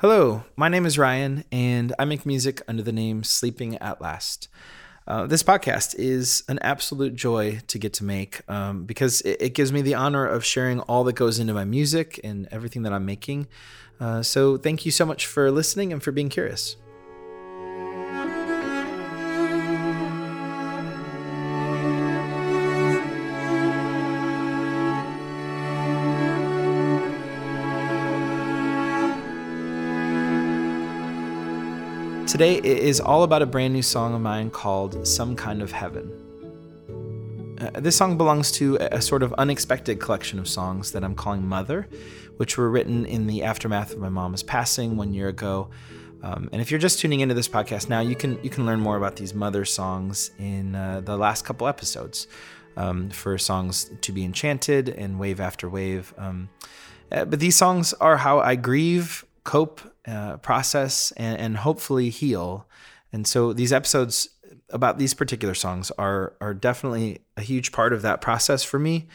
Hello, my name is Ryan, and I make music under the name Sleeping at Last. Uh, this podcast is an absolute joy to get to make um, because it, it, gives me the honor of sharing all that goes into my music and everything that I'm making. Uh, so, thank you so much for listening and for being curious. Today is all about a brand new song of mine called Some Kind of Heaven. Uh, this song belongs to a, sort of unexpected collection of songs that I'm calling Mother, which were written in the aftermath of my mom's passing one year ago. Um, and if you're just tuning into this podcast now, you can you can learn more about these mother songs in uh, the last couple episodes. Um, for songs to be enchanted and wave after wave. Um, uh, but these songs are how I grieve, cope, uh, process and, and hopefully heal. And so these episodes about these particular songs are are definitely a huge part of that process for me.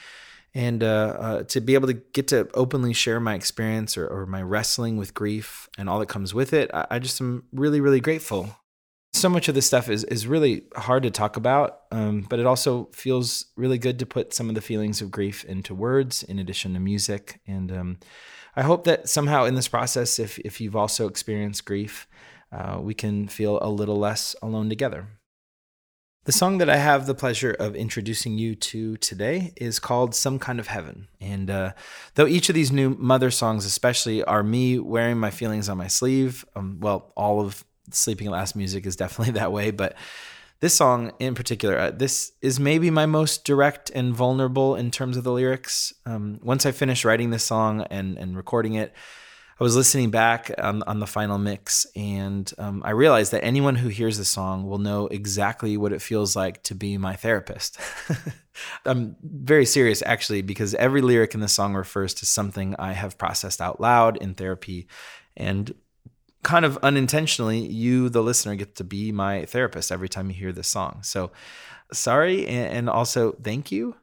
And uh, uh, to be able to get to openly share my experience or, or, my wrestling with grief and all that comes with it, I, I, just am really, really grateful. So much of this stuff is is really hard to talk about, um, but it also feels really good to put some of the feelings of grief into words in addition to music. And um, I hope that somehow in this process, if, if you've also experienced grief, uh, we can feel a little less alone together. The song that I have the pleasure of introducing you to today is called Some Kind of Heaven. And uh, though each of these new mother songs, especially, are me wearing my feelings on my sleeve, um, well, all of Sleeping Last music is definitely that way, but this song in particular, uh, this is maybe my most direct and vulnerable in terms of the lyrics. Um, once I finished writing this song and, and recording it, I was listening back on, on the final mix, and um, I realized that anyone who hears this song will know exactly what it feels like to be my therapist. I'm very serious, actually, because every lyric in the song refers to something I have processed out loud in therapy. And kind of unintentionally, you, the listener, get to be my therapist every time you hear this song. So sorry, and also thank you.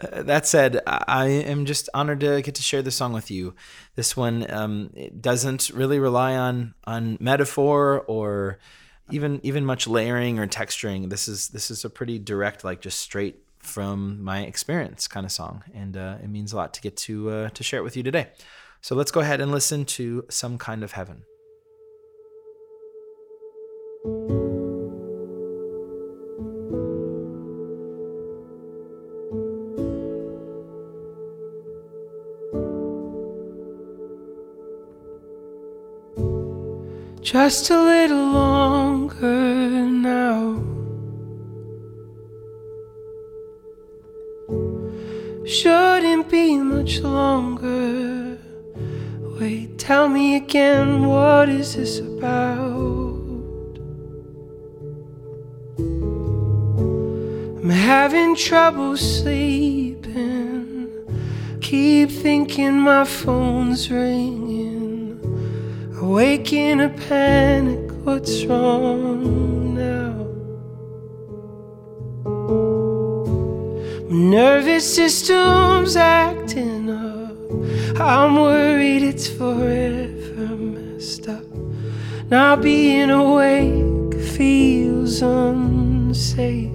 Uh, that said, I am just honored to get to share this song with you. This one um, doesn't really rely on on metaphor or even even much layering or texturing. This is this is a pretty direct, like just straight from my experience kind of song, and uh, it means a lot to get to uh, to share it with you today. So let's go ahead and listen to "Some Kind of Heaven." Just a little longer now. Shouldn't be much longer. Wait, tell me again, what is this about? Having trouble sleeping. Keep thinking my phone's ringing. Awake in a panic, what's wrong now? My nervous system's acting up. I'm worried it's forever messed up. Not being awake feels unsafe.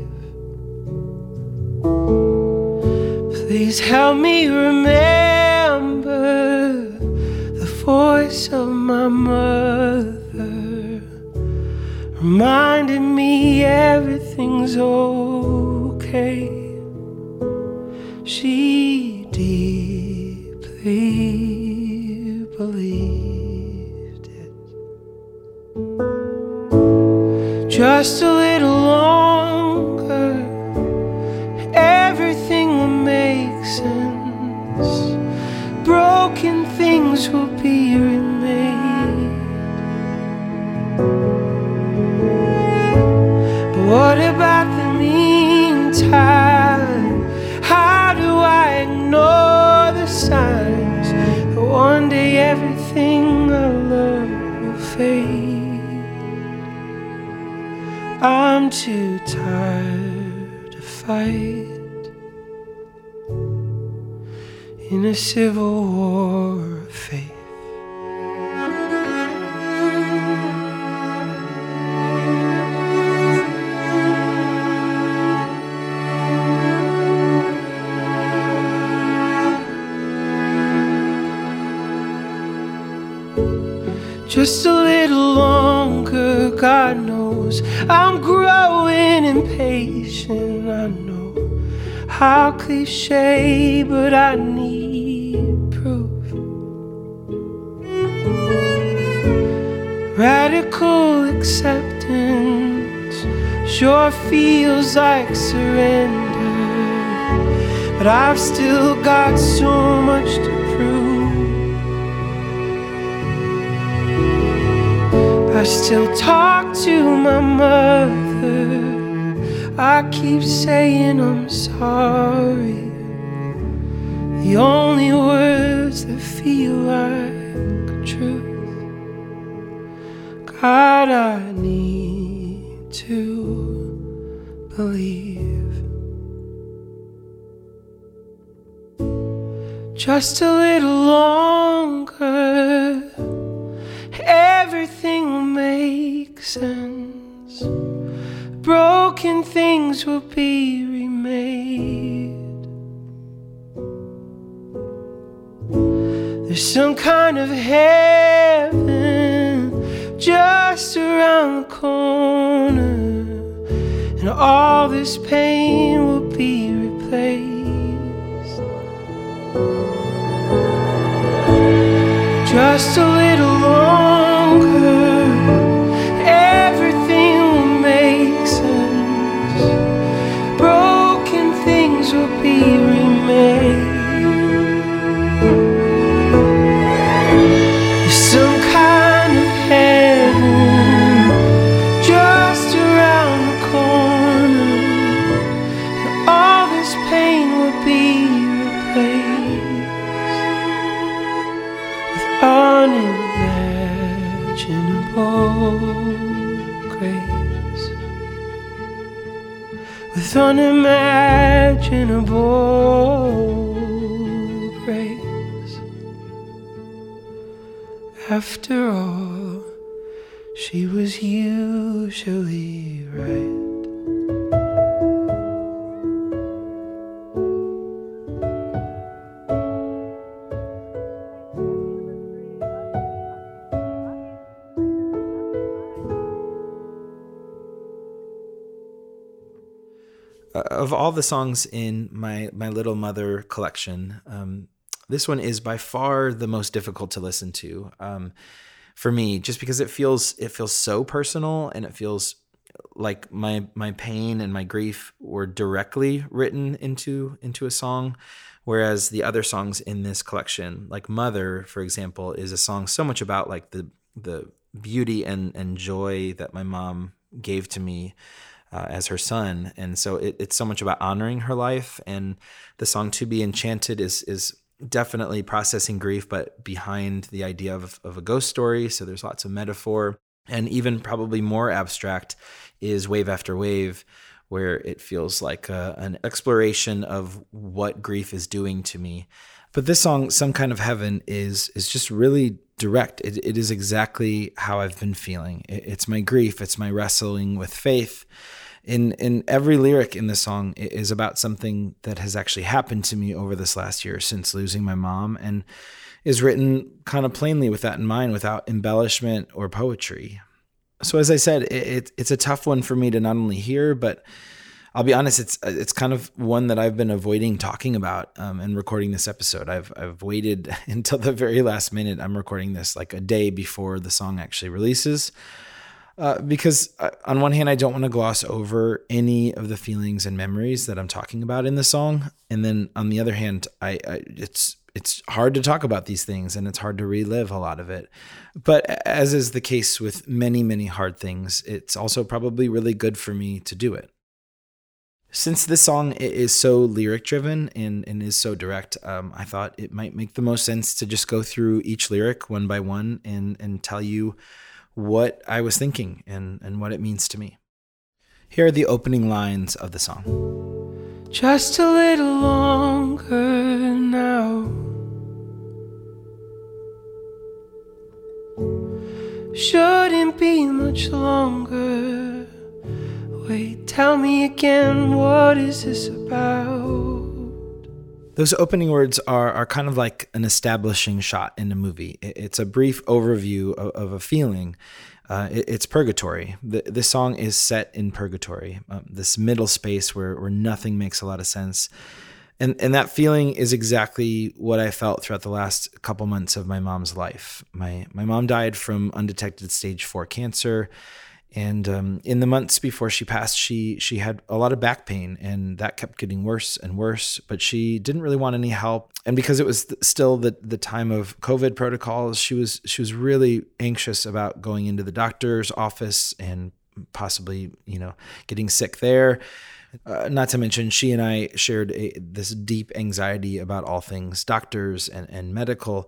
Please help me remember the voice of my mother, reminding me everything's okay. She deeply believed it. Just a little a civil war of faith. Just a little longer, God knows I'm growing impatient. I know how cliche, but I need. Radical acceptance sure feels like surrender. But I've still got so much to prove. I still talk to my mother. I keep saying I'm sorry. The only words that feel like God, I need to believe. just a little longer, everything will make sense. Broken things will be remade. There's some kind of heaven just around the corner, and all this pain will be replaced. just a little longer, of all the songs in my my little mother collection um, this one is by far the most difficult to listen to um, for me just because it feels it feels so personal and it feels like my my pain and my grief were directly written into into a song. Whereas the other songs in this collection like mother for example is a song so much about like the the beauty and and joy that my mom gave to me uh, as her son, and so it, it's so much about honoring her life. And the song "To Be Enchanted" is is definitely processing grief, but behind the idea of, of a ghost story. So there's lots of metaphor, and even probably more abstract is "Wave After Wave." Where it feels like a, an exploration of what grief is doing to me, but this song, "Some Kind of Heaven," is is just really direct. It, it is exactly how I've been feeling. It, it's my grief. It's my wrestling with faith. In in every lyric in the song is about something that has actually happened to me over this last year since losing my mom, and is written kind of plainly with that in mind, without embellishment or poetry. So as I said, it, it's a tough one for me to not only hear, but I'll be honest, it's it's kind of one that I've been avoiding talking about um, and recording this episode. I've I've waited until the very last minute. I'm recording this like a day before the song actually releases, uh, because uh, on one hand, I don't want to gloss over any of the feelings and memories that I'm talking about in the song, and then on the other hand, I, I it's it's hard to talk about these things and it's hard to relive a lot of it. But as is the case with many, many hard things, it's also probably really good for me to do it since this song is so lyric driven and, and is so direct, um, I thought it might make the most sense to just go through each lyric one by one and, and tell you what I was thinking and, and what it means to me. Here are the opening lines of the song Just a little longer now. Shouldn't be much longer. Wait, tell me again, what is this about? Those opening words are, are kind of like an establishing shot in a movie. It's a brief overview of, of a feeling. Uh, it, it's purgatory. The, the song is set in purgatory, um, this middle space where, where nothing makes a lot of sense. And, and that feeling is exactly what I felt throughout the last couple months of my mom's life. My, my mom died from undetected stage four cancer. And um, in the months before she passed, she she had a lot of back pain, and that kept getting worse and worse. But she didn't really want any help, and because it was still the the time of COVID protocols, she was she was really anxious about going into the doctor's office and possibly you know getting sick there. Uh, not to mention, she and I shared a, this deep anxiety about all things doctors and, and medical.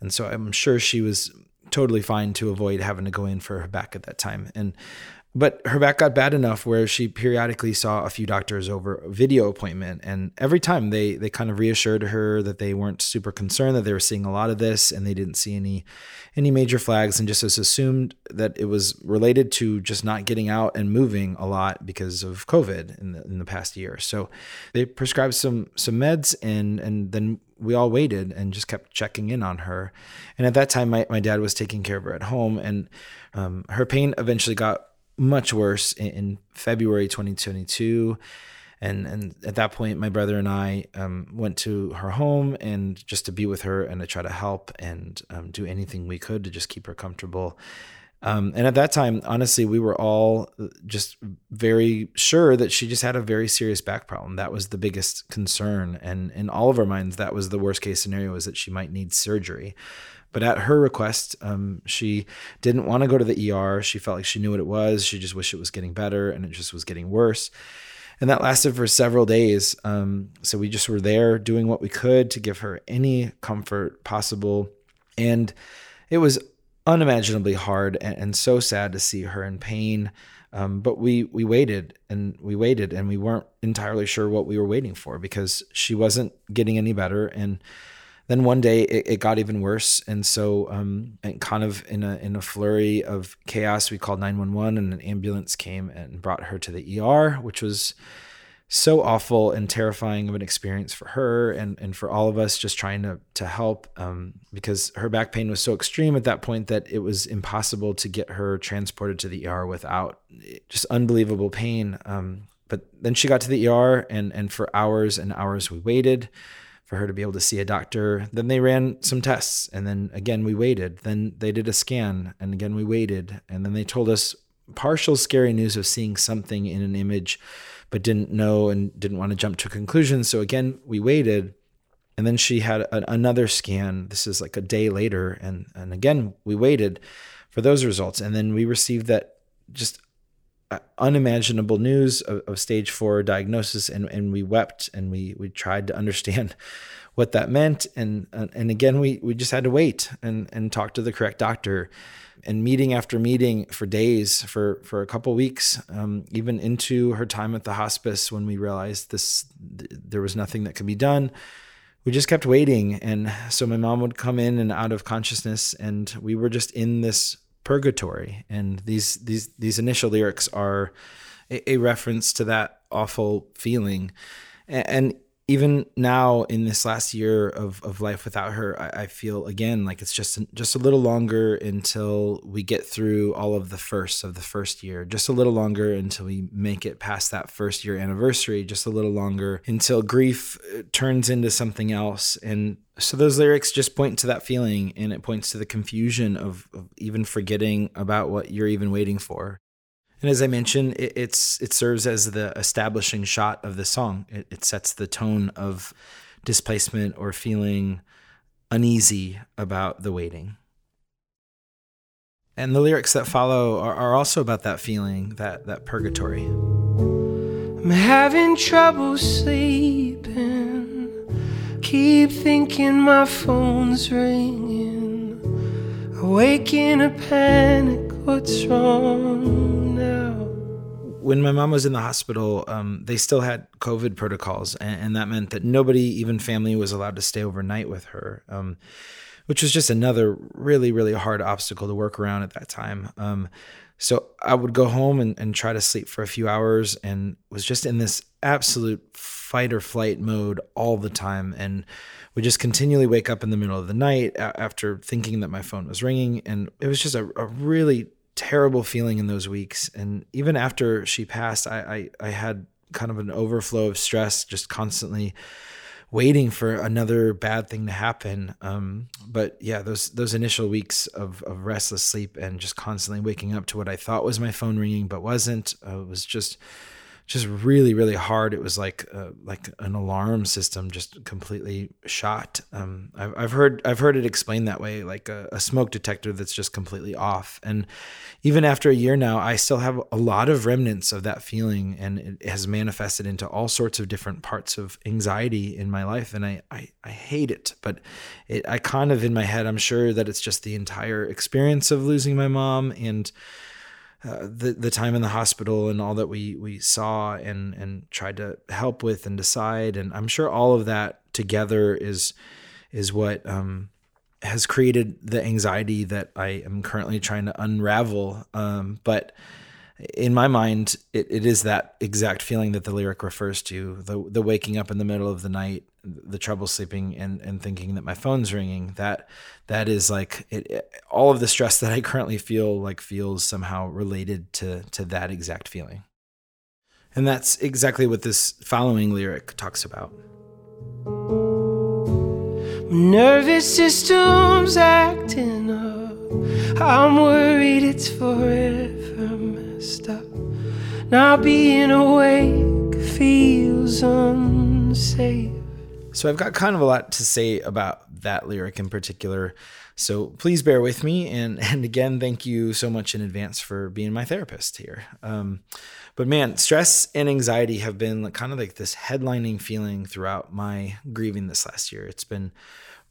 And so I'm sure she was totally fine to avoid having to go in for her back at that time. And but her back got bad enough where she periodically saw a few doctors over a video appointment and every time they they kind of reassured her that they weren't super concerned that they were seeing a lot of this and they didn't see any any major flags and just assumed that it was related to just not getting out and moving a lot because of covid in the in the past year so they prescribed some some meds and and then we all waited and just kept checking in on her. And at that time, my, my dad was taking care of her at home, and um, her pain eventually got much worse in, in, February 2022. And, and at that point, my brother and I um, went to her home and just to be with her and to try to help and um, do anything we could to just keep her comfortable. Um, and at that time, honestly, we were all just very sure that she just had a very serious back problem. That was the biggest concern. And in all of our minds, that was the worst case scenario was that she might need surgery. But at her request, um, she didn't want to go to the ER. She felt like she knew what it was. She just wished it was getting better and it just was getting worse. And that lasted for several days. Um, so we just were there doing what we could to give her any comfort possible. And it was unimaginably hard and, and so sad to see her in pain. Um, but we we waited and we waited and we weren't entirely sure what we were waiting for because she wasn't getting any better and then one day it, it got even worse and so um, and kind of in a in a flurry of chaos we called 911 and an ambulance came and brought her to the ER which was so awful and terrifying of an experience for her and, and for all of us just trying to, to help um, because her back pain was so extreme at that point that it was impossible to get her transported to the ER without just unbelievable pain. Um, but then she got to the ER and, and for hours and hours we waited for her to be able to see a doctor. Then they ran some tests and then again we waited. Then they did a scan and again we waited. And then they told us partial scary news of seeing something in an image but didn't know and didn't want to jump to conclusions. So again, we waited. And then she had a, another scan. This is like a day later. And, and again, we waited for those results. And then we received that just uh, unimaginable news of, of stage four diagnosis. And, and we wept and we, we tried to understand what that meant. And, and again, we, we just had to wait and, and talk to the correct doctor and meeting after meeting for days, for for a couple weeks, um, even into her time at the hospice when we realized this th- there was nothing that could be done. We just kept waiting, and so my mom would come in and out of consciousness, and we were just in this purgatory. And these these these initial lyrics are a, a reference to that awful feeling, and, and even now in this last year of, of life without her, I, I, feel again like it's just just a little longer until we get through all of the first of the first year. Just a little longer until we make it past that first year anniversary. Just a little longer until grief uh, turns into something else. And so those lyrics just point to that feeling, and it points to the confusion of, of even forgetting about what you're even waiting for. And as I mentioned, it, it's it serves as the establishing shot of the song. It, it sets the tone of displacement or feeling uneasy about the waiting. And the lyrics that follow are, are also about that feeling, that that purgatory. I'm having trouble sleeping. Keep thinking my phone's ringing. I wake in a panic. What's wrong? When my mom was in the hospital, um, they still had COVID protocols, and, and, that meant that nobody, even family, was allowed to stay overnight with her. Um, which was just another really, really hard obstacle to work around at that time. Um, so I would go home and, and try to sleep for a few hours and was just in this absolute fight or flight mode all the time. And would just continually wake up in the middle of the night after thinking that my phone was ringing. And it was just a, a really terrible feeling in those weeks. And even after she passed, I, I, I had kind of an overflow of stress, just constantly waiting for another bad thing to happen. Um, but yeah, those those initial weeks of, of restless sleep and just constantly waking up to what I thought was my phone ringing but wasn't uh, was just just really really hard. It was like uh, like an alarm system just completely shot. Um, I've, I've heard i've heard it explained that way like a, a, smoke detector that's just completely off. And even after a year now i still have a lot of remnants of that feeling and it has manifested into all sorts of different parts of anxiety in my life and i i, I hate it. But it, i kind of in my head i'm sure that it's just the entire experience of losing my mom and uh, the the time in the hospital and all that we we saw and and tried to help with and decide and I'm sure all of that together is is what um, has created the anxiety that I am currently trying to unravel. Um, but in my mind, it, it is that exact feeling that the lyric refers to the the waking up in the middle of the night, the trouble sleeping, and and thinking that my phone's ringing. That that is like it, it, all of the stress that I currently feel like feels somehow related to to that exact feeling. And that's exactly what this following lyric talks about. Nervous system's acting up. I'm worried it's forever messed up. Now being awake feels unsafe. So I've got kind of a lot to say about that lyric in particular. So please bear with me, and and again, thank you so much in advance for being my therapist here. Um, but man, stress and anxiety have been kind of like this headlining feeling throughout my grieving this last year. It's been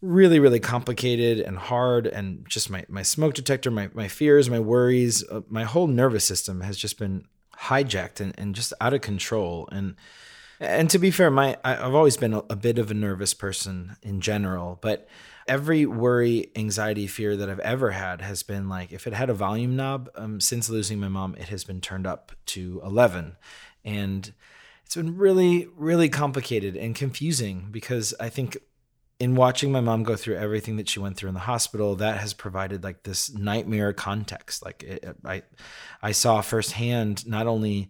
really really complicated and hard and just my my smoke detector my my fears my worries uh, my whole nervous system has just been hijacked and, and just out of control and and to be fair my i've always been a, bit of a nervous person in general but every worry anxiety fear that i've ever had has been like if it had a volume knob um, since losing my mom it has been turned up to 11 and it's been really really complicated and confusing because i think in watching my mom go through everything that she went through in the hospital, that has provided like this nightmare context. Like it, I, I saw firsthand not only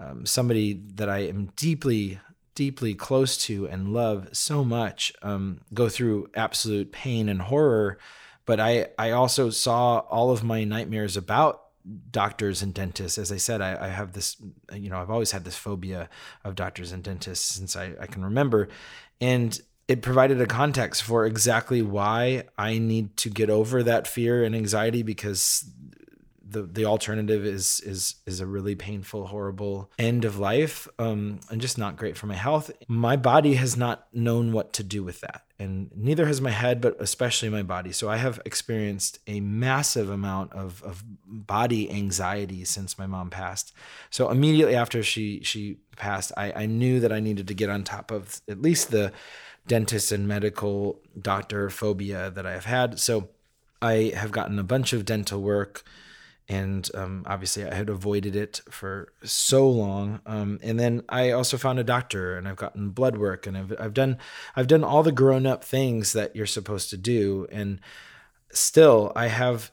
um, somebody that I am deeply, deeply close to and love so much um, go through absolute pain and horror, but I, I also saw all of my nightmares about doctors and dentists. As I said, I, I, have this, you know, I've always had this phobia of doctors and dentists since I, I can remember. And it provided a context for exactly why I need to get over that fear and anxiety because the the alternative is is is a really painful, horrible end of life, um, and just not great for my health. My body has not known what to do with that, and neither has my head, but especially my body. So I have experienced a massive amount of of body anxiety since my mom passed. So immediately after she she passed, I, I knew that I needed to get on top of at least the dentist and medical doctor phobia that I have had. So I have gotten a bunch of dental work, and um, obviously I had avoided it for so long. Um, and then I also found a doctor, and I've gotten blood work, and I've I've done I've done all the grown up things that you're supposed to do, and still I have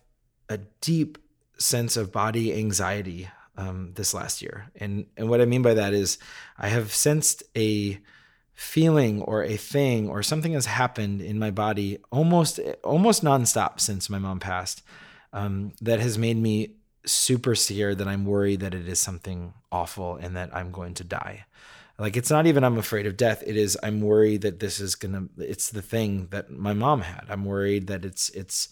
a deep sense of body anxiety um, this last year. And and what I mean by that is I have sensed a feeling or a thing or something has happened in my body almost almost nonstop since my mom passed um, that has made me super scared that I'm worried that it is something awful and that I'm going to die. Like it's not even I'm afraid of death. It is I'm worried that this is gonna. It's the thing that my mom had. I'm worried that it's it's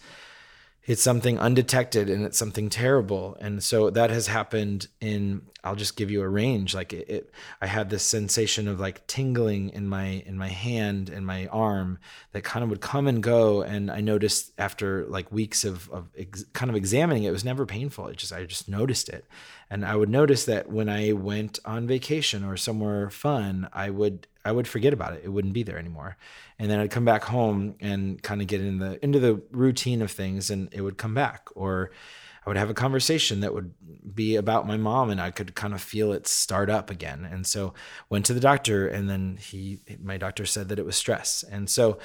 it's something undetected and it's something terrible. And so that has happened in i'll just give you a range. Like it, it, i had this sensation of like tingling in my in my hand and my arm that kind of would come and go. And i noticed after like weeks of, of ex, kind of examining it, it was never painful. It just i just noticed it and i would notice that when i went on vacation or somewhere fun i would I would forget about it. It wouldn't be there anymore. And then I'd come back home and kind of get in the into the routine of things and it would come back. Or I would have a conversation that would be about my mom and I could kind of feel it start up again. And so went to the doctor and then he my doctor said that it was stress. And so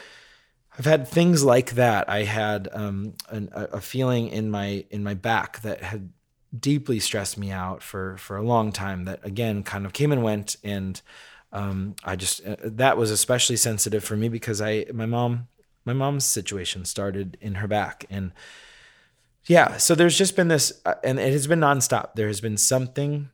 I've had things like that. I had um, an, a feeling in my in my back that had deeply stressed me out for for a long time. That again kind of came and went, and um, I just uh, that was especially sensitive for me because I my mom my mom's situation started in her back. And yeah so there's just been this uh, and it has been nonstop. There has been something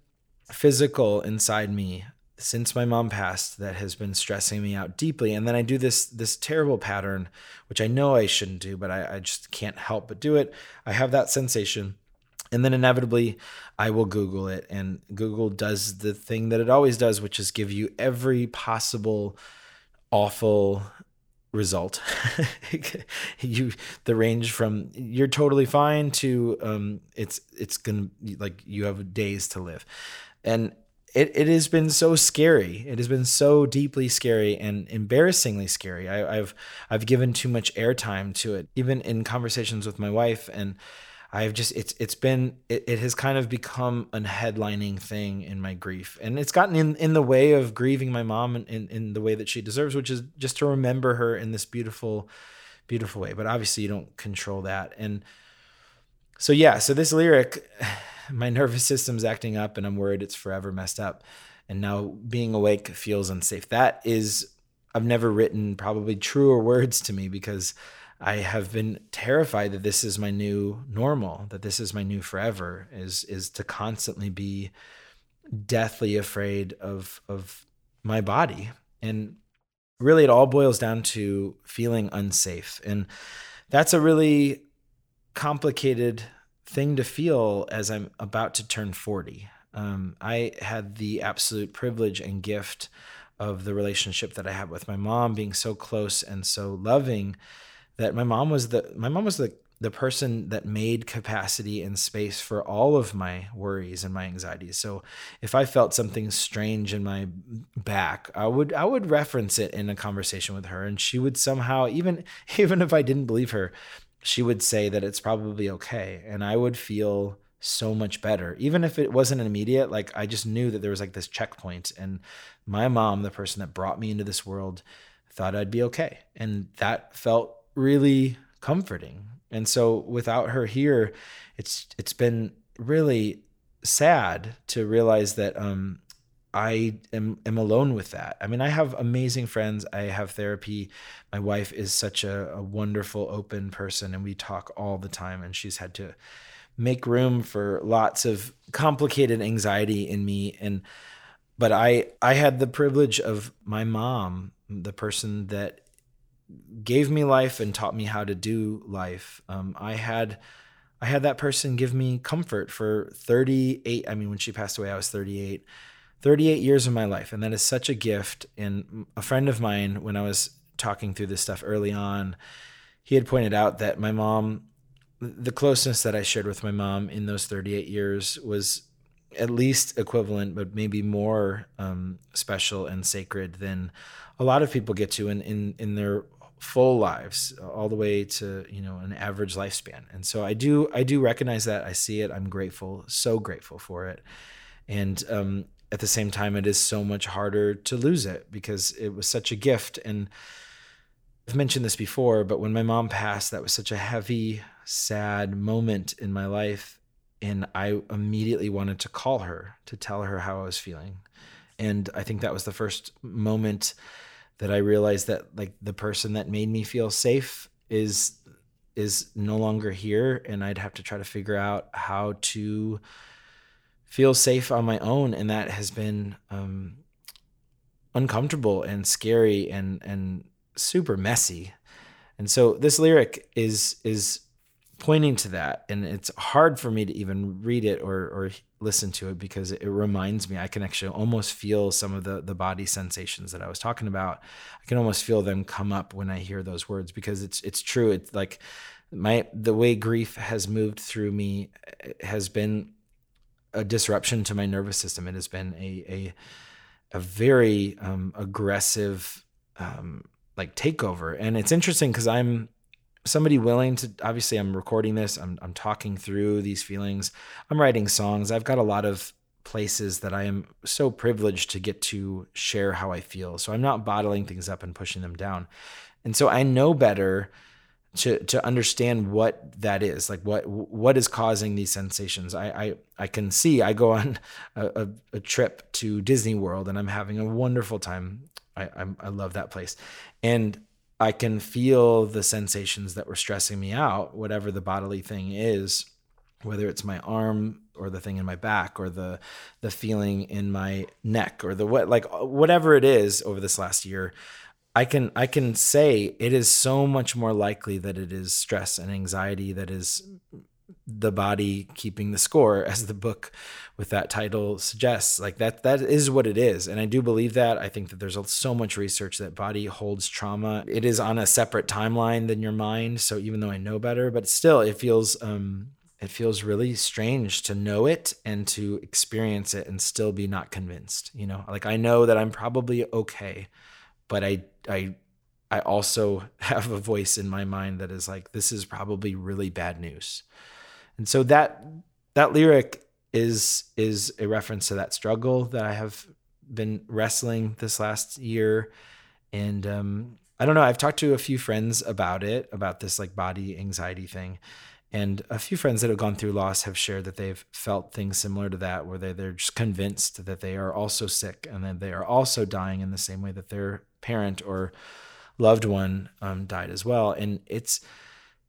physical inside me since my mom passed that has been stressing me out deeply. And then i do this this terrible pattern which i know i shouldn't do but I, I just can't help but do it. I have that sensation and then inevitably i will google it and google does the thing that it always does which is give you every possible awful result you the range from you're totally fine to um it's it's gonna like you have days to live and it, it has been so scary. It has been so deeply scary and embarrassingly scary. I, have I've given too much airtime to it, even in conversations with my wife, and I've just it's it's been it, it has kind of become a headlining thing in my grief, and it's gotten in in the way of grieving my mom in, in, in the way that she deserves, which is just to remember her in this beautiful, beautiful way. But obviously, you don't control that, and so yeah, so this lyric my nervous system's acting up and I'm worried it's forever messed up. And now being awake feels unsafe. That is, I've never written probably truer words to me because I have been terrified that this is my new normal, that this is my new forever, is is to constantly be deathly afraid of of my body. And really it all boils down to feeling unsafe. And that's a really complicated thing to feel as I'm about to turn 40. Um, I had the absolute privilege and gift of the relationship that I had with my mom being so close and so loving that my mom was the my mom was the the person that made capacity and space for all of my worries and my anxieties. So if I felt something strange in my back, I would I would reference it in a conversation with her and she would somehow even even if I didn't believe her, she would say that it's probably okay. And I would feel so much better. Even if it wasn't immediate, like I just knew that there was like this checkpoint. And my mom, the person that brought me into this world, thought I'd be okay. And that felt really comforting. And so without her here, it's it's been really sad to realize that um I am, am alone with that. I mean, I have amazing friends. I have therapy. My wife is such a, a wonderful, open person, and we talk all the time. And she's had to make room for lots of complicated anxiety in me. And but I I had the privilege of my mom, the person that gave me life and taught me how to do life. Um, I had I had that person give me comfort for 38. I mean, when she passed away, I was 38 38 years of my life. And that is such a gift. And a friend of mine, when I was talking through this stuff early on, he had pointed out that my mom, the closeness that I shared with my mom in those 38 years was at least equivalent, but maybe more um, special and sacred than a lot of people get to in, in, in their full lives all the way to you know an average lifespan and so i do i do recognize that i see it i'm grateful so grateful for it and um, at the same time, it is so much harder to lose it because it was such a gift. And I've mentioned this before, but when my mom passed, that was such a heavy, sad moment in my life. And I immediately wanted to call her to tell her how I was feeling. And I think that was the first moment that I realized that like the person that made me feel safe is is no longer here and I'd have to try to figure out how to feel safe on my own, and that has been um, uncomfortable and scary and and super messy. And so this lyric is is pointing to that and it's hard for me to even read it or or listen to it because it reminds me I can actually almost feel some of the the body sensations that I was talking about. I can almost feel them come up when I hear those words because it's it's true. It's like my the way grief has moved through me has been a disruption to my nervous system. It has been a, a a very um, aggressive um, like takeover. And it's interesting because I'm somebody willing to obviously I'm recording this, I'm I'm talking through these feelings, I'm writing songs. I've got a lot of places that I am so privileged to get to share how I feel. So I'm not bottling things up and pushing them down. And so I know better to to understand what that is like what what is causing these sensations i i, I can see i go on a, a, a trip to disney world and i'm having a wonderful time I, I'm, I love that place and i can feel the sensations that were stressing me out whatever the bodily thing is whether it's my arm or the thing in my back or the the feeling in my neck or the what like uh, whatever it is over this last year I can I can say it is so much more likely that it is stress and anxiety that is the body keeping the score as the book with that title suggests. Like that that is what it is. And i do believe that. I think that there's so much research that body holds trauma. It is on a separate timeline than your mind so even though i know better but still it feels um it feels really strange to know it and to experience it and still be not convinced you know? Like i know that i'm probably okay but I I I also have a voice in my mind that is like this is probably really bad news. And so that that lyric is is a reference to that struggle that I have been wrestling this last year and um I don't know, I've talked to a few friends about it, about this like body anxiety thing. And a few friends that have gone through loss have shared that they've felt things similar to that, where they, they're just convinced that they are also sick and that they are also dying in the same way that their parent or loved one um, died as well. And it's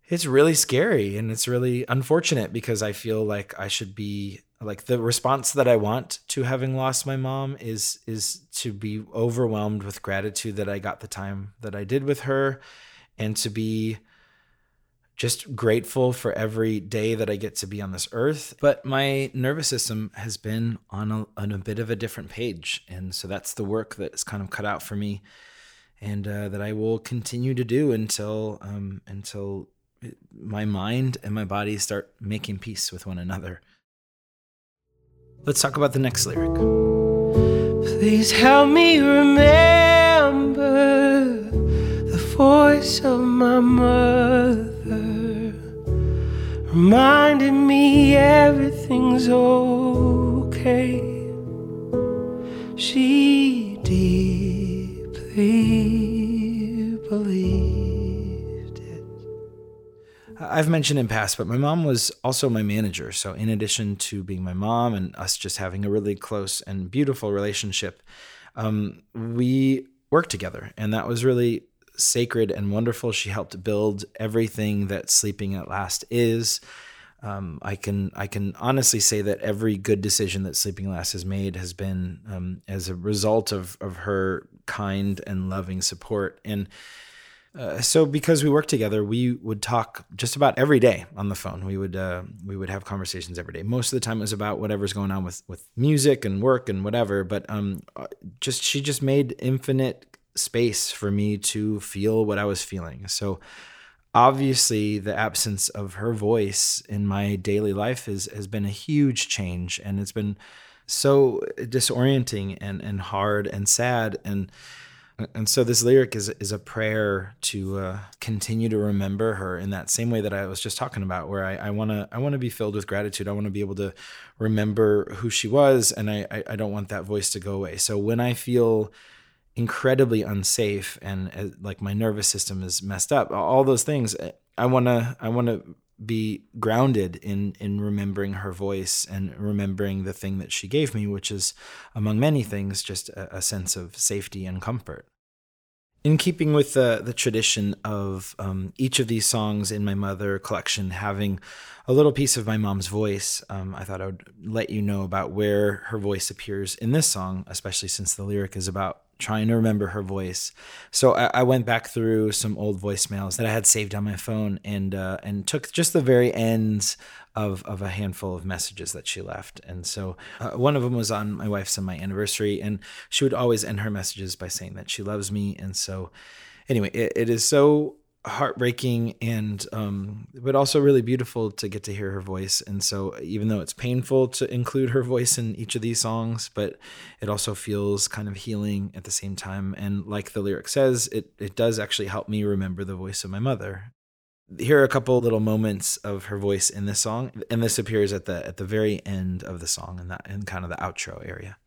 it's really scary and it's really unfortunate because I feel like I should be like the response that I want to having lost my mom is is to be overwhelmed with gratitude that I got the time that I did with her and to be just grateful for every day that I get to be on this earth. But my nervous system has been on a, on a bit of a different page. And so that's the work that's kind of cut out for me and uh, that I will continue to do until, um, until my mind and my body start making peace with one another. Let's talk about the next lyric. Please help me remember the voice of my mother reminding me everything's okay. She deeply it. I've mentioned in past, but my mom was also my manager. So, in addition to being my mom and us just having a really close and beautiful relationship, um, we worked together. And that was really sacred and wonderful. She helped build everything that Sleeping at Last is. Um, I can I can honestly say that every good decision that Sleeping At Last has made has been um, as a result of of her kind and loving support. And uh, so, because we worked together, we would talk just about every day on the phone. We would uh, we would have conversations every day. Most of the time, it was about whatever's going on with with music and work and whatever. But um, uh, just she just made infinite space for me to feel what I was feeling. So obviously the absence of her voice in my daily life has has been a huge change and it's been so disorienting and and hard and sad and and so this lyric is is a prayer to uh, continue to remember her in that same way that I was just talking about, where I want to I want to be filled with gratitude. I want to be able to remember who she was, and I I don't want that voice to go away. So when I feel incredibly unsafe and uh, like my nervous system is messed up all those things i want to i want to be grounded in in remembering her voice and remembering the thing that she gave me which is among many things just a, a sense of safety and comfort. In keeping with the, the tradition of um, each of these songs in my mother collection having a little piece of my mom's voice um, i thought i would let you know about where her voice appears in this song especially since the lyric is about trying to remember her voice. So I, I, went back through some old voicemails that I had saved on my phone and uh, and took just the very ends of of a handful of messages that she left. And so uh, one of them was on my wife's and my anniversary, and she would always end her messages by saying that she loves me. And so anyway, it, it is so heartbreaking and um, but also really beautiful to get to hear her voice and so even though it's painful to include her voice in each of these songs but it also feels kind of healing at the same time and like the lyric says it it does actually help me remember the voice of my mother here are a couple little moments of her voice in this song and this appears at the at the very end of the song and that in kind of the outro area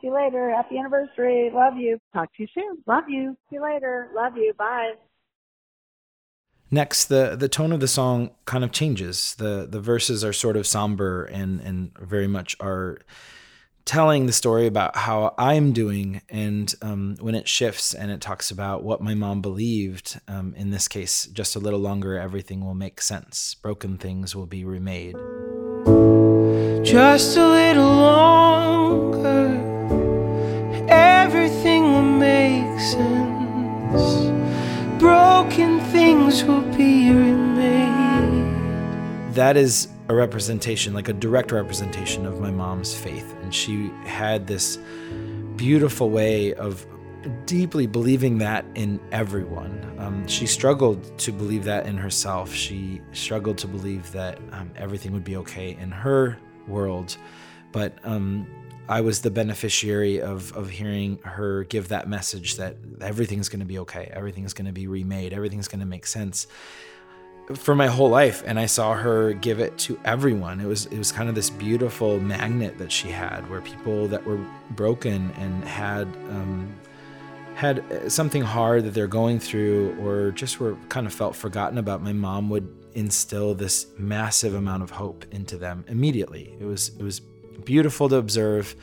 See you later. Happy anniversary. Love you. Talk to you soon. Love you. See you later. Love you. Bye. Next, the the tone of the song kind of changes. the The verses are sort of somber and and very much are telling the story about how I'm doing. And um, when it shifts and it talks about what my mom believed, um, in this case, just a little longer, everything will make sense. Broken things will be remade. Just a little longer, everything will make sense broken things will be remade. That is a representation, like a direct representation of my mom's faith. And she had this beautiful way of deeply believing that in everyone. Um, she struggled to believe that in herself. She struggled to believe that um, everything would be okay in her world. But um, I was the beneficiary of of hearing her give that message that everything's going to be okay, everything's going to be remade, everything's going to make sense for my whole life and I saw her give it to everyone. It was it was kind of this beautiful magnet that she had where people that were broken and had um, had something hard that they're going through or just were kind of felt forgotten about my mom would instill this massive amount of hope into them immediately. It was it was beautiful to observe.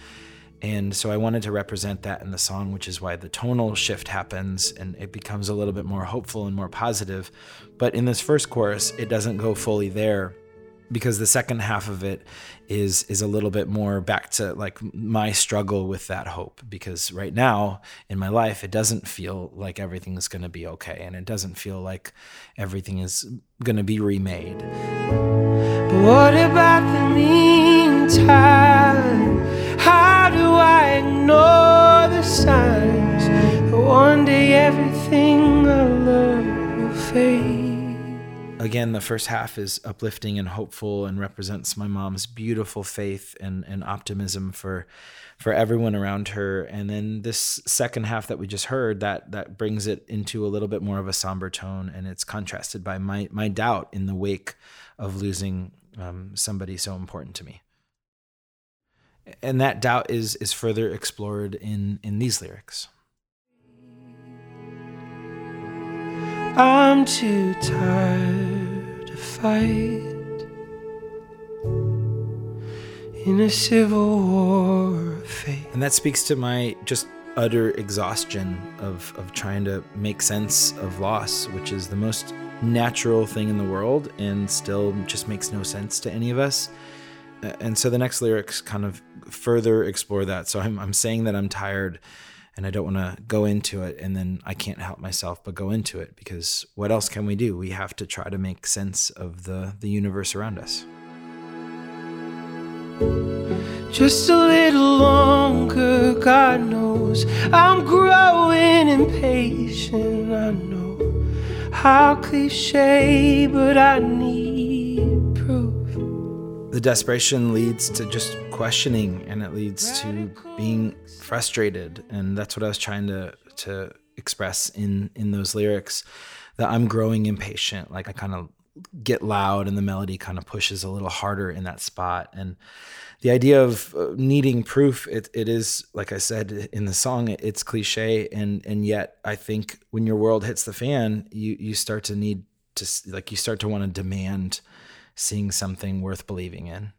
And so I wanted to represent that in the song, which is why the tonal shift happens and it becomes a little bit more hopeful and more positive. But in this first chorus, it doesn't go fully there because the second half of it is is a little bit more back to like my struggle with that hope because right now in my life it doesn't feel like everything is going to be okay and it doesn't feel like everything is going to be remade but what about the meantime ignore the signs one day everything i love will fade again, the first half is uplifting and hopeful and represents my mom's beautiful faith and, and optimism for for everyone around her. And then this second half that we just heard, that that brings it into a little bit more of a somber tone, and it's contrasted by my my doubt in the wake of losing um, somebody so important to me. And that doubt is is further explored in in these lyrics. I'm too tired to fight in a civil war of fate. And that speaks to my just utter exhaustion of, of trying to make sense of loss, which is the most natural thing in the world and still just makes no sense to any of us. And so the next lyrics kind of further explore that. So I'm, I'm saying that I'm tired and I don't want to go into it and then I can't help myself but go into it because what else can we do? We have to try to make sense of the the universe around us. Just a little longer, God knows I'm growing impatient. I know how cliche, but I need. The desperation leads to just questioning and it leads to being frustrated. And that's what I was trying to to express in in those lyrics that I'm growing impatient. Like I kind of get loud and the melody kind of pushes a little harder in that spot. And the idea of uh, needing proof it, it is like i said in the song it's cliche. And and yet i think when your world hits the fan you you start to need to like you start to want to demand seeing something worth believing in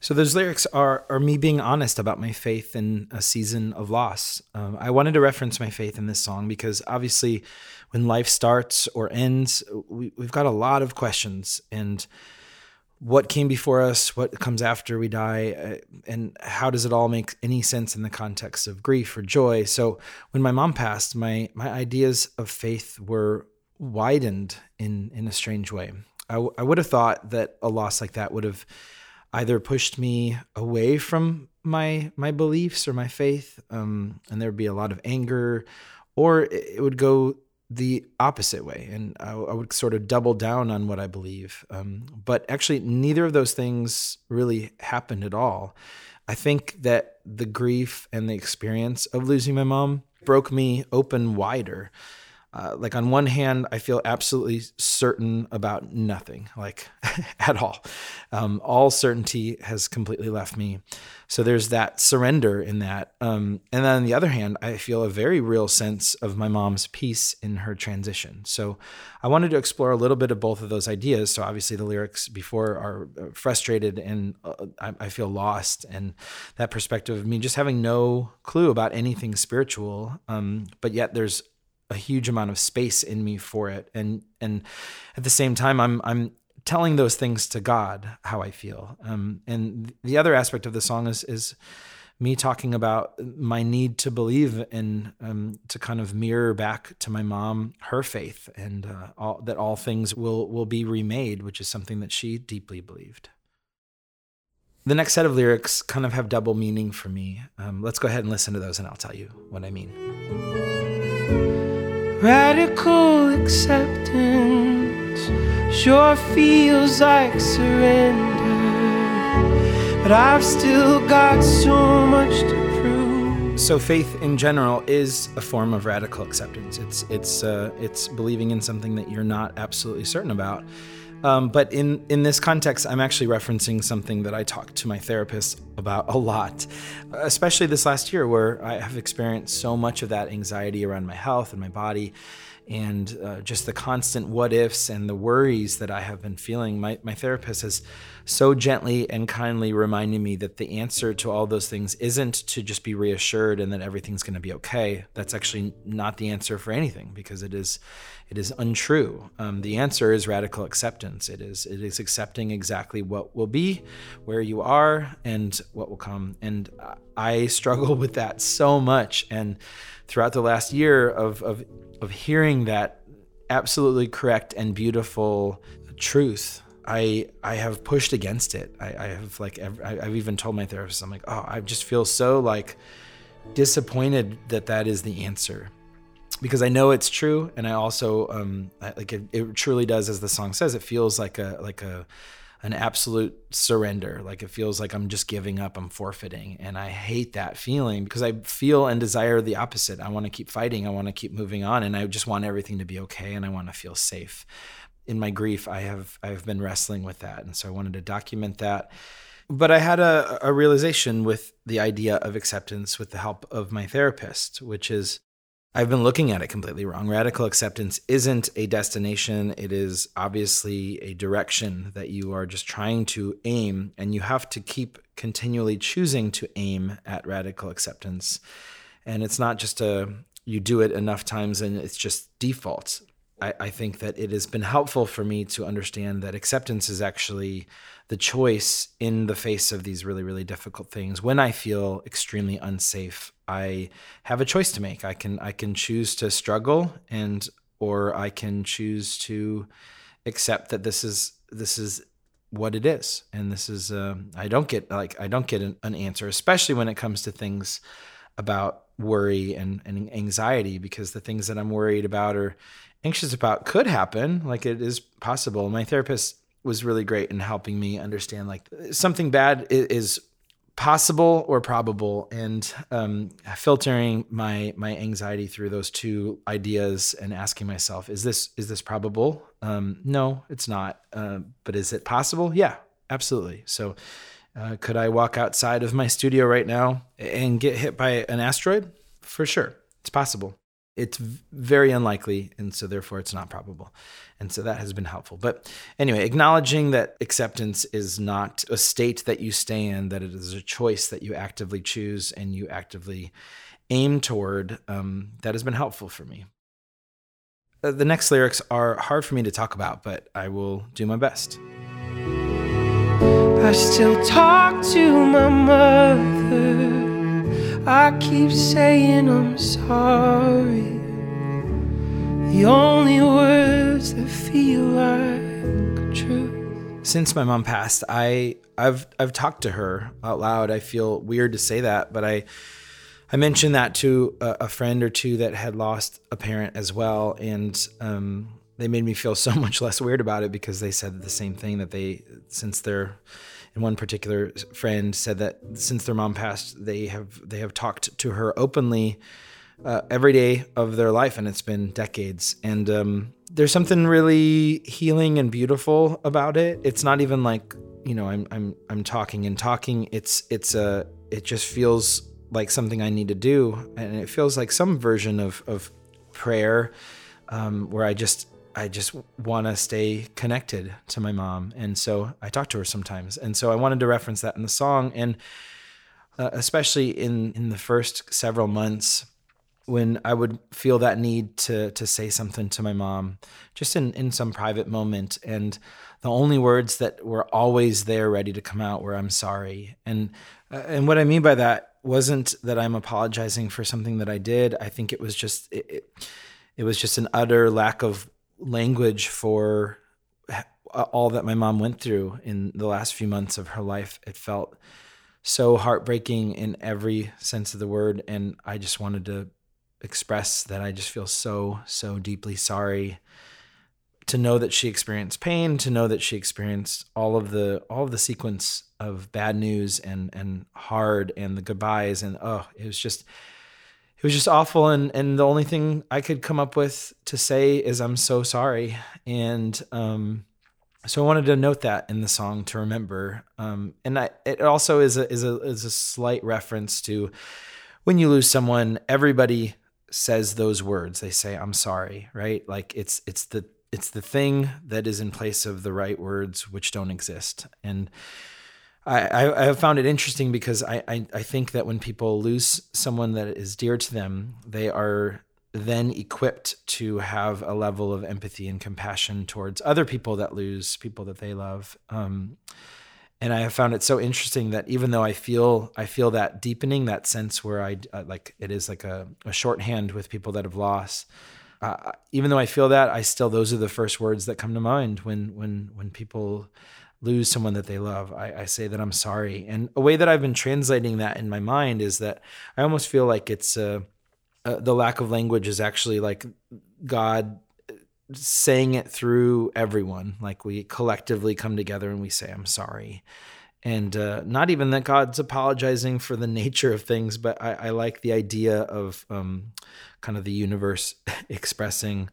so those lyrics are are me being honest about my faith in a season of loss. Um, I wanted to reference my faith in this song because obviously, when life starts or ends, we, we've got a lot of questions and what came before us, what comes after we die, uh, and how does it all make any sense in the context of grief or joy? So when my mom passed, my my ideas of faith were widened in in a strange way. I, w- I would have thought that a loss like that would have either pushed me away from my my beliefs or my faith, um, and there would be a lot of anger, or it would go the opposite way, and I, I, would sort of double down on what I believe. Um, but actually, neither of those things really happened at all. I think that the grief and the experience of losing my mom broke me open wider. Uh, like on one hand, I feel absolutely certain about nothing, like at all. Um, all certainty has completely left me. So there's that surrender in that. Um, and then on the other hand, I feel a very real sense of my mom's peace in her transition. So I wanted to explore a little bit of both of those ideas. So obviously the lyrics before are frustrated and uh, I, I feel lost, and that perspective of me just having no clue about anything spiritual. Um, but yet there's a huge amount of space in me for it. And and at the same time i'm i'm telling those things to god how i feel. Um, and the other aspect of the song is is me talking about my need to believe and um, to kind of mirror back to my mom her faith and uh, all, that all things will will be remade which is something that she deeply believed. The next set of lyrics kind of have double meaning for me. Um, let's go ahead and listen to those and i'll tell you what i mean Radical acceptance sure feels like surrender, but I've still got so much to prove. So faith in general is a form of radical acceptance. It's it's uh, it's believing in something that you're not absolutely certain about. Um, but in, in this context, I'm actually referencing something that I talked to my therapist about a lot, especially this last year where I have experienced so much of that anxiety around my health and my body and uh, just the constant what ifs and the worries that I have been feeling. My, my therapist has so gently and kindly reminded me that the answer to all those things isn't to just be reassured and that everything's going to be okay. That's actually not the answer for anything because it is it is untrue. Um, the answer is radical acceptance. It is it is accepting exactly what will be, where you are, and what will come. And I struggle with that so much. And throughout the last year of of of hearing that absolutely correct and beautiful truth I I have pushed against it. I, I have like I've even told my therapist I'm like oh I just feel so like disappointed that that is the answer because I know it's true and I also um like it, it truly does as the song says it feels like a like a an absolute surrender. Like it feels like I'm just giving up I'm forfeiting. And I hate that feeling because I feel and desire the opposite. I want to keep fighting I want to keep moving on and I just want everything to be okay and I want to feel safe. In my grief, I have I've been wrestling with that, and so I wanted to document that. But I had a, a realization with the idea of acceptance with the help of my therapist, which is I've been looking at it completely wrong. Radical acceptance isn't a destination, it is obviously a direction that you are just trying to aim, and you have to keep continually choosing to aim at radical acceptance. And it's not just a you do it enough times and it's just default. I, I think that it has been helpful for me to understand that acceptance is actually the choice in the face of these really, really difficult things. When I feel extremely unsafe, I have a choice to make. I can I can choose to struggle and or I can choose to accept that this is this is what it is and this is uh, i don't get like i don't get an, an, answer especially when it comes to things about worry and, and anxiety because the things that i'm worried about are anxious about could happen. Like it is possible. My therapist was really great in helping me understand like something bad is possible or probable and um, filtering my my anxiety through those two ideas and asking myself is this is this probable um, no it's not uh, but is it possible yeah absolutely so uh, could i walk outside of my studio right now and get hit by an asteroid for sure it's possible it's very unlikely and so therefore it's not probable. And so that has been helpful. But anyway acknowledging that acceptance is not a state that you stay in that it is a choice that you actively choose and you actively aim toward um, that has been helpful for me. Uh, the next lyrics are hard for me to talk about but i will do my best. I still talk to my mother I keep saying I'm sorry. The only words that feel like truth. Since my mom passed, I I've I've talked to her out loud. I feel weird to say that, but I I mentioned that to a, a, friend or two that had lost a parent as well, and um, they made me feel so much less weird about it because they said the same thing that they, since their, and one particular friend said that since their mom passed, they have they have talked to her openly uh, every day of their life, and it's been decades. And um, there's something really healing and beautiful about it. It's not even like you know I'm I'm I'm talking and talking. It's it's a it just feels like something I need to do, and it feels like some version of of prayer um, where I just I just want to stay connected to my mom, and so I talk to her sometimes, and so I wanted to reference that in the song, and uh, especially in in the first several months when I would feel that need to to say something to my mom, just in in some private moment, and the only words that were always there, ready to come out, were "I'm sorry," and uh, and what I mean by that wasn't that I'm apologizing for something that I did. I think it was just it, it, it was just an utter lack of language for all that my mom went through in the last few months of her life. It felt so heartbreaking in every sense of the word, and I just wanted to express that I just feel so, so deeply sorry to know that she experienced pain, to know that she experienced all of the all of the sequence of bad news and and hard and the goodbyes and oh, it was just it was just awful and and the only thing I could come up with to say is I'm so sorry. And um so I wanted to note that in the song to remember. Um and I it also is a is a is a slight reference to when you lose someone everybody says those words. They say i'm sorry right? Like it's it's the it's the thing that is in place of the right words which don't exist. And I, I have found it interesting because I, I, I think that when people lose someone that is dear to them, they are then equipped to have a level of empathy and compassion towards other people that lose people that they love. Um, and I have found it so interesting that even though I feel I feel that deepening, that sense where I uh, like it is like a, a shorthand with people that have lost. Uh, even though I feel that, I still those are the first words that come to mind when when when people lose someone that they love. I, I say that I'm sorry, and a way that I've been translating that in my mind is that I almost feel like it's uh, uh the lack of language is actually like God saying it through everyone. Like we collectively come together and we say, I'm sorry. And uh, not even that God's apologizing for the nature of things, but I, I like the idea of um, kind of the universe expressing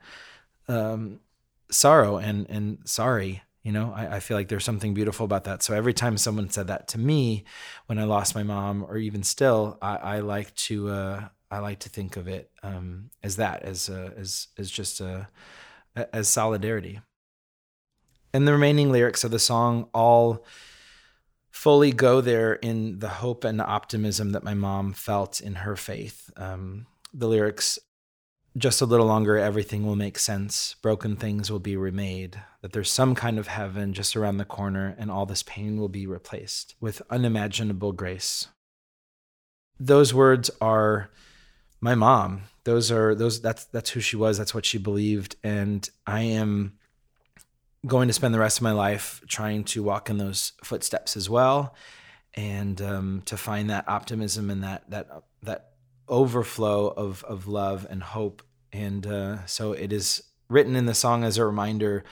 um, sorrow and, and sorry. You know, I, I, feel like there's something beautiful about that. So every time someone said that to me when I lost my mom, or even still, I, I like to uh, I like to think of it um, as that, as uh, as as just a as solidarity. And the remaining lyrics of the song all fully go there in the hope and optimism that my mom felt in her faith. Um, the lyrics, just a little longer, everything will make sense. Broken things will be remade. That there's some kind of heaven just around the corner, and all this pain will be replaced with unimaginable grace. Those words are my mom those are those that's that's who she was that's what she believed and i am going to spend the rest of my life trying to walk in those footsteps as well and um, to find that optimism and that that that overflow of of love and hope and uh, so it is written in the song as a reminder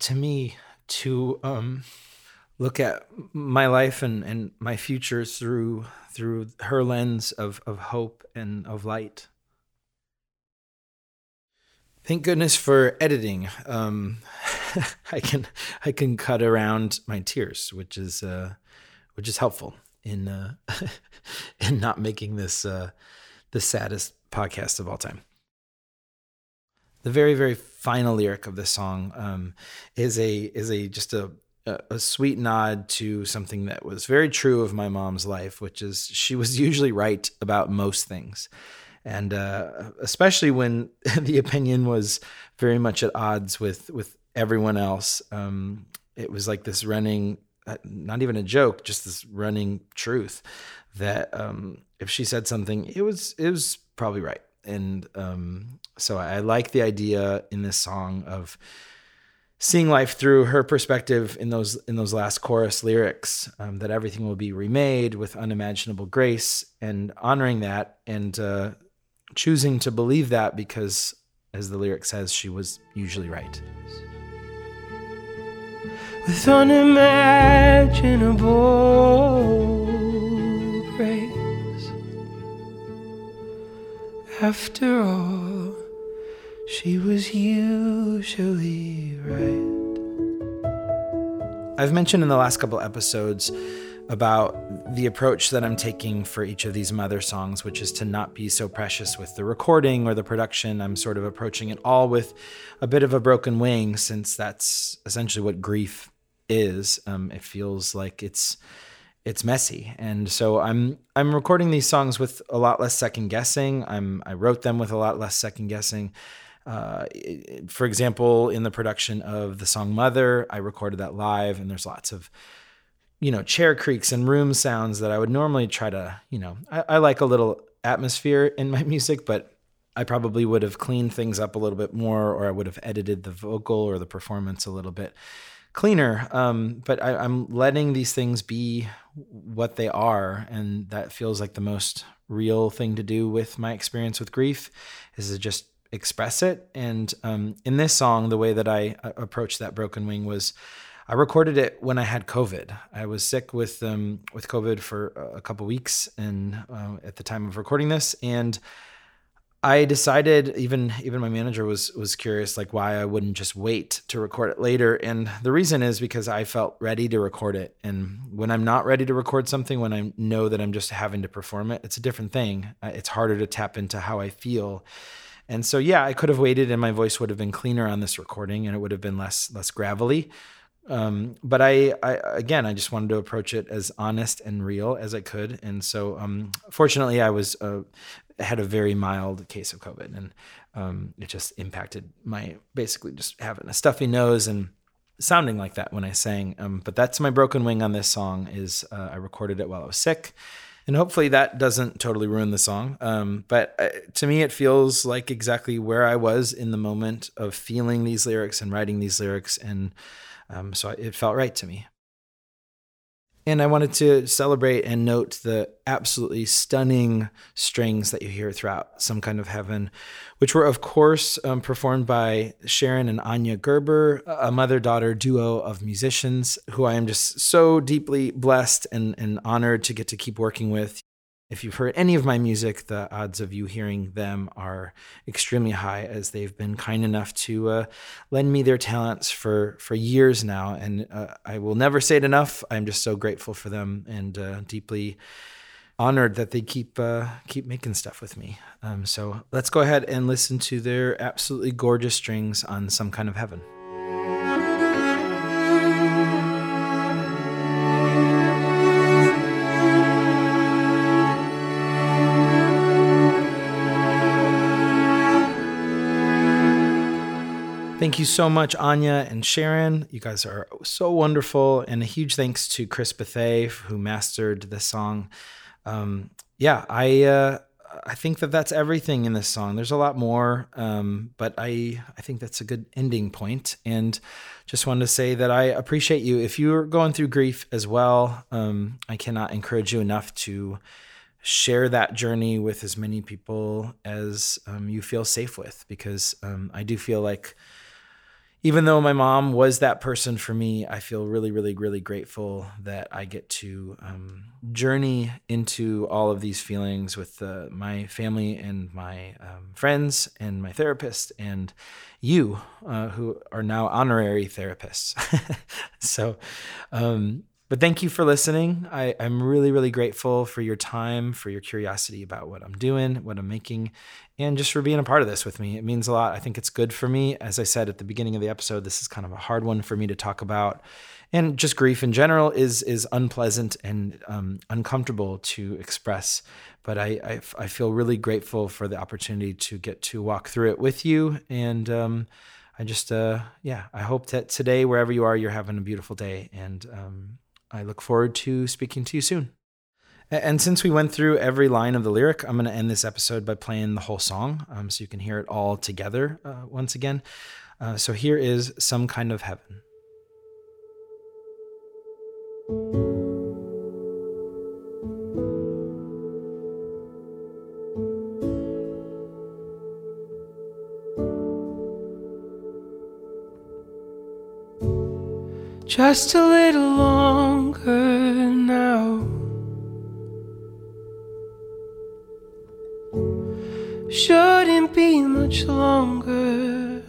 to me to um, look at my life and, and my future through through her lens of, of hope and of light Thank goodness for editing. Um, I can I can cut around my tears, which is uh, which is helpful in uh, in not making this uh, the saddest podcast of all time. The very very final lyric of this song um, is a is a just a a sweet nod to something that was very true of my mom's life, which is she was usually right about most things and uh, especially when the opinion was very much at odds with with everyone else. Um, it was like this running, uh, not even a joke, just this running truth that um, if she said something, it was it was probably right. And um, so I like the idea in this song of seeing life through her perspective in those in those last chorus lyrics um, that everything will be remade with unimaginable grace and honoring that and uh, choosing to believe that because as the lyric says she was usually right. With unimaginable after all she was usually right. I've mentioned in the last couple episodes about the approach that I'm taking for each of these mother songs, which is to not be so precious with the recording or the production. I'm sort of approaching it all with a bit of a broken wing, since that's essentially what grief is. Um, it feels like it's it's messy, and so I'm I'm recording these songs with a lot less second guessing. I'm I wrote them with a lot less second guessing. Uh, for example, in the production of the song Mother, I recorded that live, and there's lots of, you know, chair creaks and room sounds that I would normally try to, you know, I, I like a little atmosphere in my music, but I probably would have cleaned things up a little bit more, or I would have edited the vocal or the performance a little bit cleaner. Um, but I, I'm letting these things be what they are, and that feels like the most real thing to do with my experience with grief is to just express it. And um, in this song, the way that I uh, approached that broken wing was I recorded it when I had COVID. I was sick with um, with COVID for a couple weeks, and uh, at the time of recording this, and I decided even even my manager was was curious like why I wouldn't just wait to record it later. And the reason is because I felt ready to record it. And when I'm not ready to record something when I know that I'm just having to perform it it's a different thing. Uh, it's harder to tap into how I feel. And so, yeah, I could have waited, and my voice would have been cleaner on this recording, and it would have been less less gravelly. Um, but I, I, again, I just wanted to approach it as honest and real as I could, and so um, fortunately, I was uh, had a very mild case of COVID, and um, it just impacted my basically just having a stuffy nose and sounding like that when I sang. Um, but that's my broken wing on this song. Is uh, I recorded it while I was sick and hopefully that doesn't totally ruin the song. Um, but uh, to me, it feels like exactly where I was in the moment of feeling these lyrics and writing these lyrics, and um, so it felt right to me. And I wanted to celebrate and note the absolutely stunning strings that you hear throughout Some Kind of Heaven, which were, of course, um, performed by Sharon and Anya Gerber, a mother daughter duo of musicians who I am just so deeply blessed and, and honored to get to keep working with. If you've heard any of my music, the odds of you hearing them are extremely high, as they've been kind enough to uh, lend me their talents for for years now, and uh, I will never say it enough. I'm just so grateful for them and uh, deeply honored that they keep uh, keep making stuff with me. Um, so let's go ahead and listen to their absolutely gorgeous strings on some kind of heaven. Thank you so much, Anya and Sharon. You guys are so wonderful. And a huge thanks to Chris Bethay, who mastered the song. Um, yeah, I uh, I think that that's everything in this song. There's a lot more, um, but I I think that's a good ending point. And just wanted to say that I appreciate you. If you're going through grief as well, um, I cannot encourage you enough to share that journey with as many people as um, you feel safe with, because um, I do feel like even though my mom was that person for me, I feel really, really, really grateful that I get to um, journey into all of these feelings with uh, my family and my um, friends and my therapist and you, uh, who are now honorary therapists. so, um, but thank you for listening. I, am really, really grateful for your time, for your curiosity about what I'm doing, what I'm making, and just for being a part of this with me. It means a lot. I think it's good for me. As I said at the beginning of the episode, this is kind of a hard one for me to talk about. And just grief in general is is unpleasant and um, uncomfortable to express. But I, I, I feel really grateful for the opportunity to get to walk through it with you. And um, I just uh, yeah, I hope that today, wherever you are, you're having a beautiful day. And um, I look forward to speaking to you soon. And since we went through every line of the lyric, I'm going to end this episode by playing the whole song um, so you can hear it all together uh, once again. Uh, so here is Some Kind of Heaven. Just a little longer now. Shouldn't be much longer.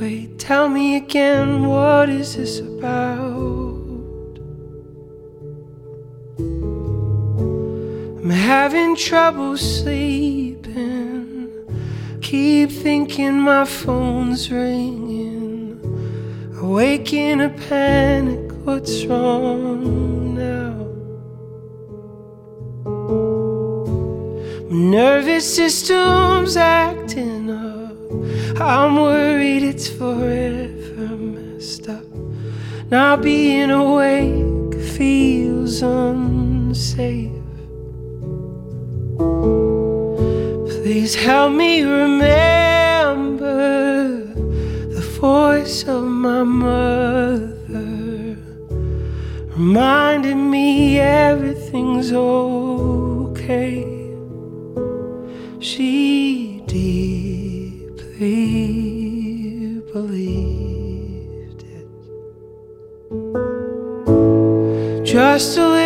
Wait, tell me again, what is this about? I'm having trouble sleeping. Keep thinking my phone's ringing. Awake in a panic, what's wrong now? My nervous system's acting up. I'm worried it's forever messed up. Not being awake feels unsafe. Please help me remember okay. She deeply believed it. Just a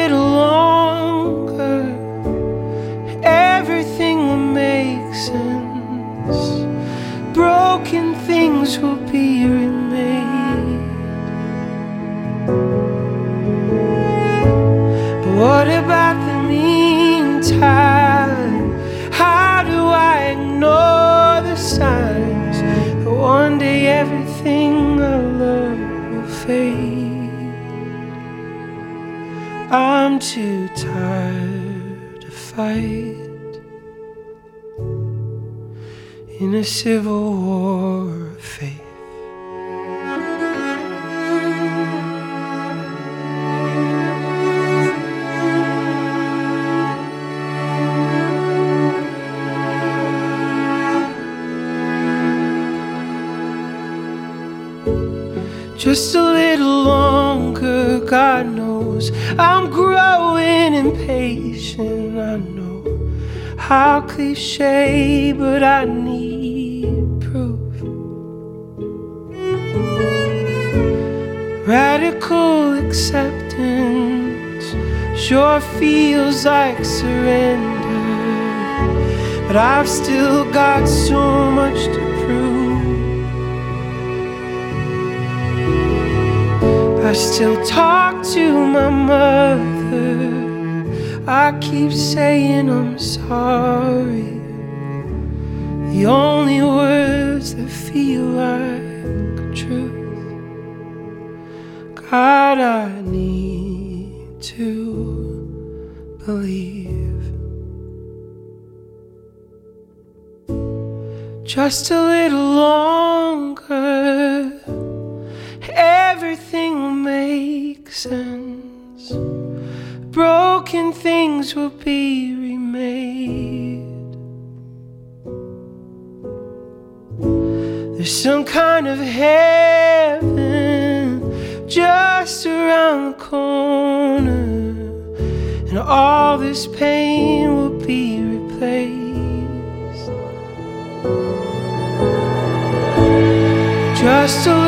a civil war of faith. Just a little longer, God knows I'm growing impatient. I know how cliche, but I need Radical acceptance sure feels like surrender, but I've still got so much to prove. I still talk to my mother. I keep saying I'm sorry. The only words that feel like God, I need to believe. Just a little longer everything will make sense. Broken things will be remade. There's some kind of heaven all this pain will be replaced. Just a